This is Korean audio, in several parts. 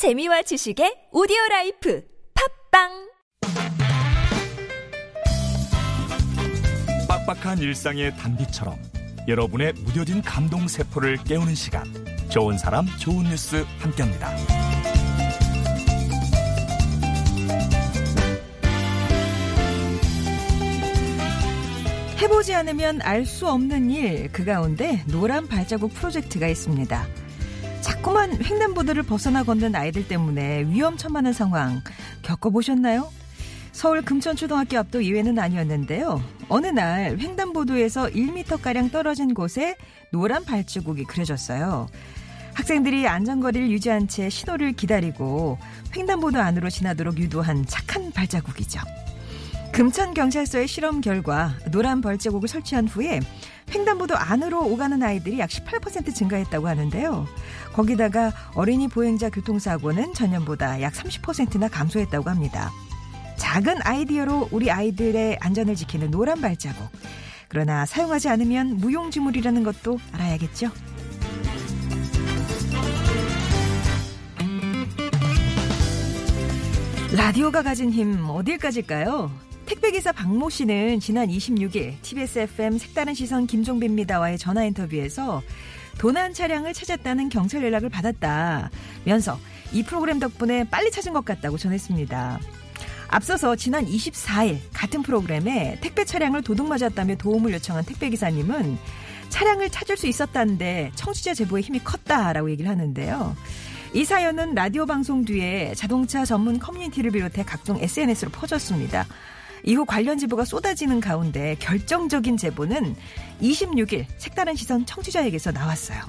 재미와 지식의 오디오 life 팟빵 빡빡한 일상의 단비처럼 여러분의 무뎌진 감동 세포를 깨우는 시간 좋은 사람 좋은 뉴스 함께합니다. 해보지 않으면 알 수 없는 일, 그 가운데 노란 발자국 프로젝트가 있습니다. 자꾸만 횡단보도를 벗어나 걷는 아이들 때문에 위험천만한 상황 겪어보셨나요? 서울 금천초등학교 앞도 이외는 아니었는데요. 어느 날 횡단보도에서 1m가량 떨어진 곳에 노란 발자국이 그려졌어요. 학생들이 안전거리를 유지한 채 신호를 기다리고 횡단보도 안으로 지나도록 유도한 착한 발자국이죠. 금천경찰서의 실험 결과 노란 벌제국을 설치한 후에 횡단보도 안으로 오가는 아이들이 약 18% 증가했다고 하는데요. 거기다가 어린이 보행자 교통사고는 전년보다 약 30%나 감소했다고 합니다. 작은 아이디어로 우리 아이들의 안전을 지키는 노란 발자국. 그러나 사용하지 않으면 무용지물이라는 것도 알아야겠죠. 라디오가 가진 힘 어딜까지일까요? 택배기사 박모 씨는 지난 26일 TBS FM 색다른 시선 김종배입니다와의 전화 인터뷰에서 도난 차량을 찾았다는 경찰 연락을 받았다면서 이 프로그램 덕분에 빨리 찾은 것 같다고 전했습니다. 앞서서 지난 24일 같은 프로그램에 택배 차량을 도둑 맞았다며 도움을 요청한 택배기사님은 차량을 찾을 수 있었다는데 청취자 제보의 힘이 컸다라고 얘기를 하는데요. 이 사연은 라디오 방송 뒤에 자동차 전문 커뮤니티를 비롯해 각종 SNS로 퍼졌습니다. 이후 관련 제보가 쏟아지는 가운데 결정적인 제보는 26일 색다른 시선 청취자에게서 나왔어요.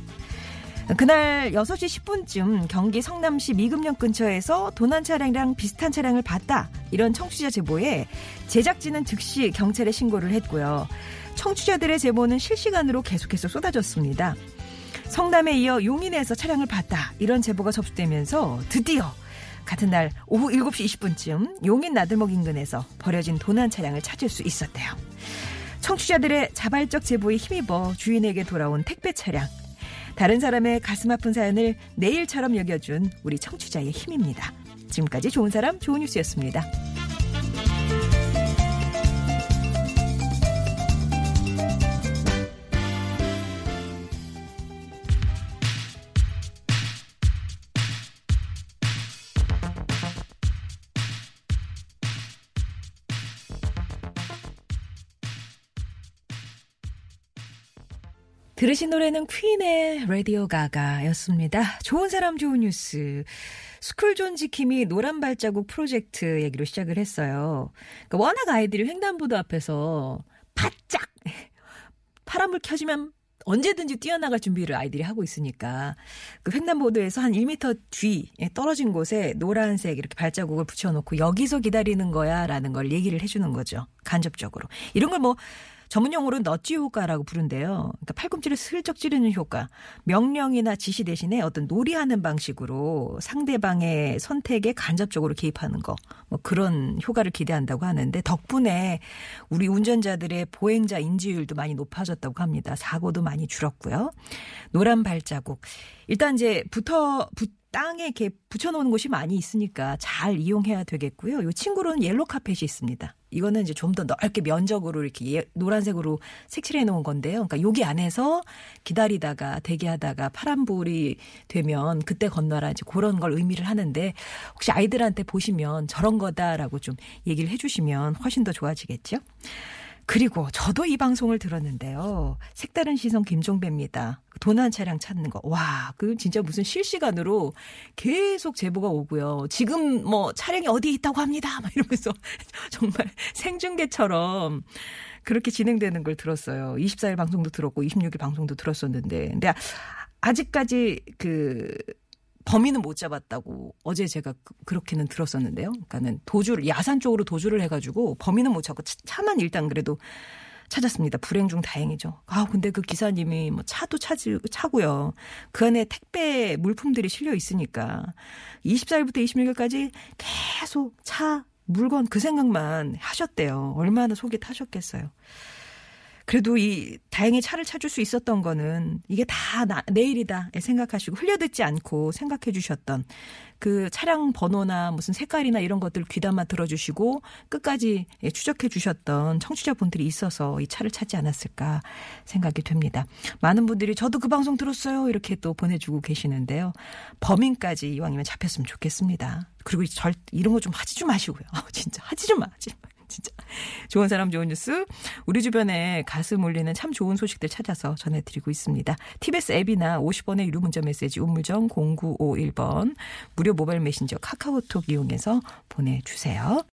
그날 6시 10분쯤 경기 성남시 미금역 근처에서 도난 차량이랑 비슷한 차량을 봤다. 이런 청취자 제보에 제작진은 즉시 경찰에 신고를 했고요. 청취자들의 제보는 실시간으로 계속해서 쏟아졌습니다. 성남에 이어 용인에서 차량을 봤다. 이런 제보가 접수되면서 드디어 같은 날 오후 7시 20분쯤 용인 나들목 인근에서 버려진 도난 차량을 찾을 수 있었대요. 청취자들의 자발적 제보에 힘입어 주인에게 돌아온 택배 차량. 다른 사람의 가슴 아픈 사연을 내일처럼 여겨준 우리 청취자의 힘입니다. 지금까지 좋은 사람 좋은 뉴스였습니다. 들으신 노래는 퀸의 라디오 가가였습니다. 좋은 사람 좋은 뉴스. 스쿨존 지킴이 노란 발자국 프로젝트 얘기로 시작을 했어요. 그러니까 워낙 아이들이 횡단보도 앞에서 바짝 파란불 켜지면 언제든지 뛰어나갈 준비를 아이들이 하고 있으니까 그 횡단보도에서 한 1m 뒤에 떨어진 곳에 노란색 이렇게 발자국을 붙여놓고 여기서 기다리는 거야라는 걸 얘기를 해주는 거죠. 간접적으로 이런 걸뭐 전문 용어로 너찌 효과라고 부른대요. 그러니까 팔꿈치를 슬쩍 찌르는 효과. 명령이나 지시 대신에 어떤 놀이하는 방식으로 상대방의 선택에 간접적으로 개입하는 거. 뭐 그런 효과를 기대한다고 하는데 덕분에 우리 운전자들의 보행자 인지율도 많이 높아졌다고 합니다. 사고도 많이 줄었고요. 노란 발자국. 일단 이제 붙어 붙 땅에 이렇게 붙여놓는 곳이 많이 있으니까 잘 이용해야 되겠고요. 이 친구로는 옐로 카펫이 있습니다. 이거는 이제 좀 더 넓게 면적으로 이렇게 예, 노란색으로 색칠해 놓은 건데요. 그러니까 여기 안에서 기다리다가 대기하다가 파란불이 되면 그때 건너라 이제 그런 걸 의미를 하는데 혹시 아이들한테 보시면 저런 거다라고 좀 얘기를 해 주시면 훨씬 더 좋아지겠죠? 그리고 저도 이 방송을 들었는데요. 색다른 시선 김종배입니다. 도난 차량 찾는 거. 와, 그 진짜 무슨 실시간으로 계속 제보가 오고요. 지금 뭐 차량이 어디에 있다고 합니다. 막 이러면서 정말 생중계처럼 그렇게 진행되는 걸 들었어요. 24일 방송도 들었고 26일 방송도 들었었는데. 근데 아직까지 그 범인은 못 잡았다고 어제 제가 그, 렇게는 들었었는데요. 그러니까는 도주를 야산 쪽으로 도주를 해가지고 범인은 못 잡고 차만 일단 그래도 찾았습니다. 불행 중 다행이죠. 아 근데 그 기사님이 뭐 차도 차지 차고요. 그 안에 택배 물품들이 실려 있으니까 24일부터 26일까지 계속 차 물건 그 생각만 하셨대요. 얼마나 속이 타셨겠어요. 그래도 이 다행히 차를 찾을 수 있었던 거는 이게 다 나, 내일이다 생각하시고 흘려듣지 않고 생각해 주셨던 그 차량 번호나 무슨 색깔이나 이런 것들 귀담아 들어주시고 끝까지 예, 추적해 주셨던 청취자분들이 있어서 이 차를 찾지 않았을까 생각이 됩니다. 많은 분들이 저도 그 방송 들었어요 이렇게 또 보내주고 계시는데요. 범인까지 이왕이면 잡혔으면 좋겠습니다. 그리고 절 이런 거 좀 하지 좀 마시고요. 진짜 하지 좀 마. 하지 마. 진짜. 좋은 사람 좋은 뉴스. 우리 주변에 가슴 울리는 참 좋은 소식들 찾아서 전해드리고 있습니다. TBS 앱이나 50원의 유료 문자 메시지 우물정 0951번 무료 모바일 메신저 카카오톡 이용해서 보내주세요.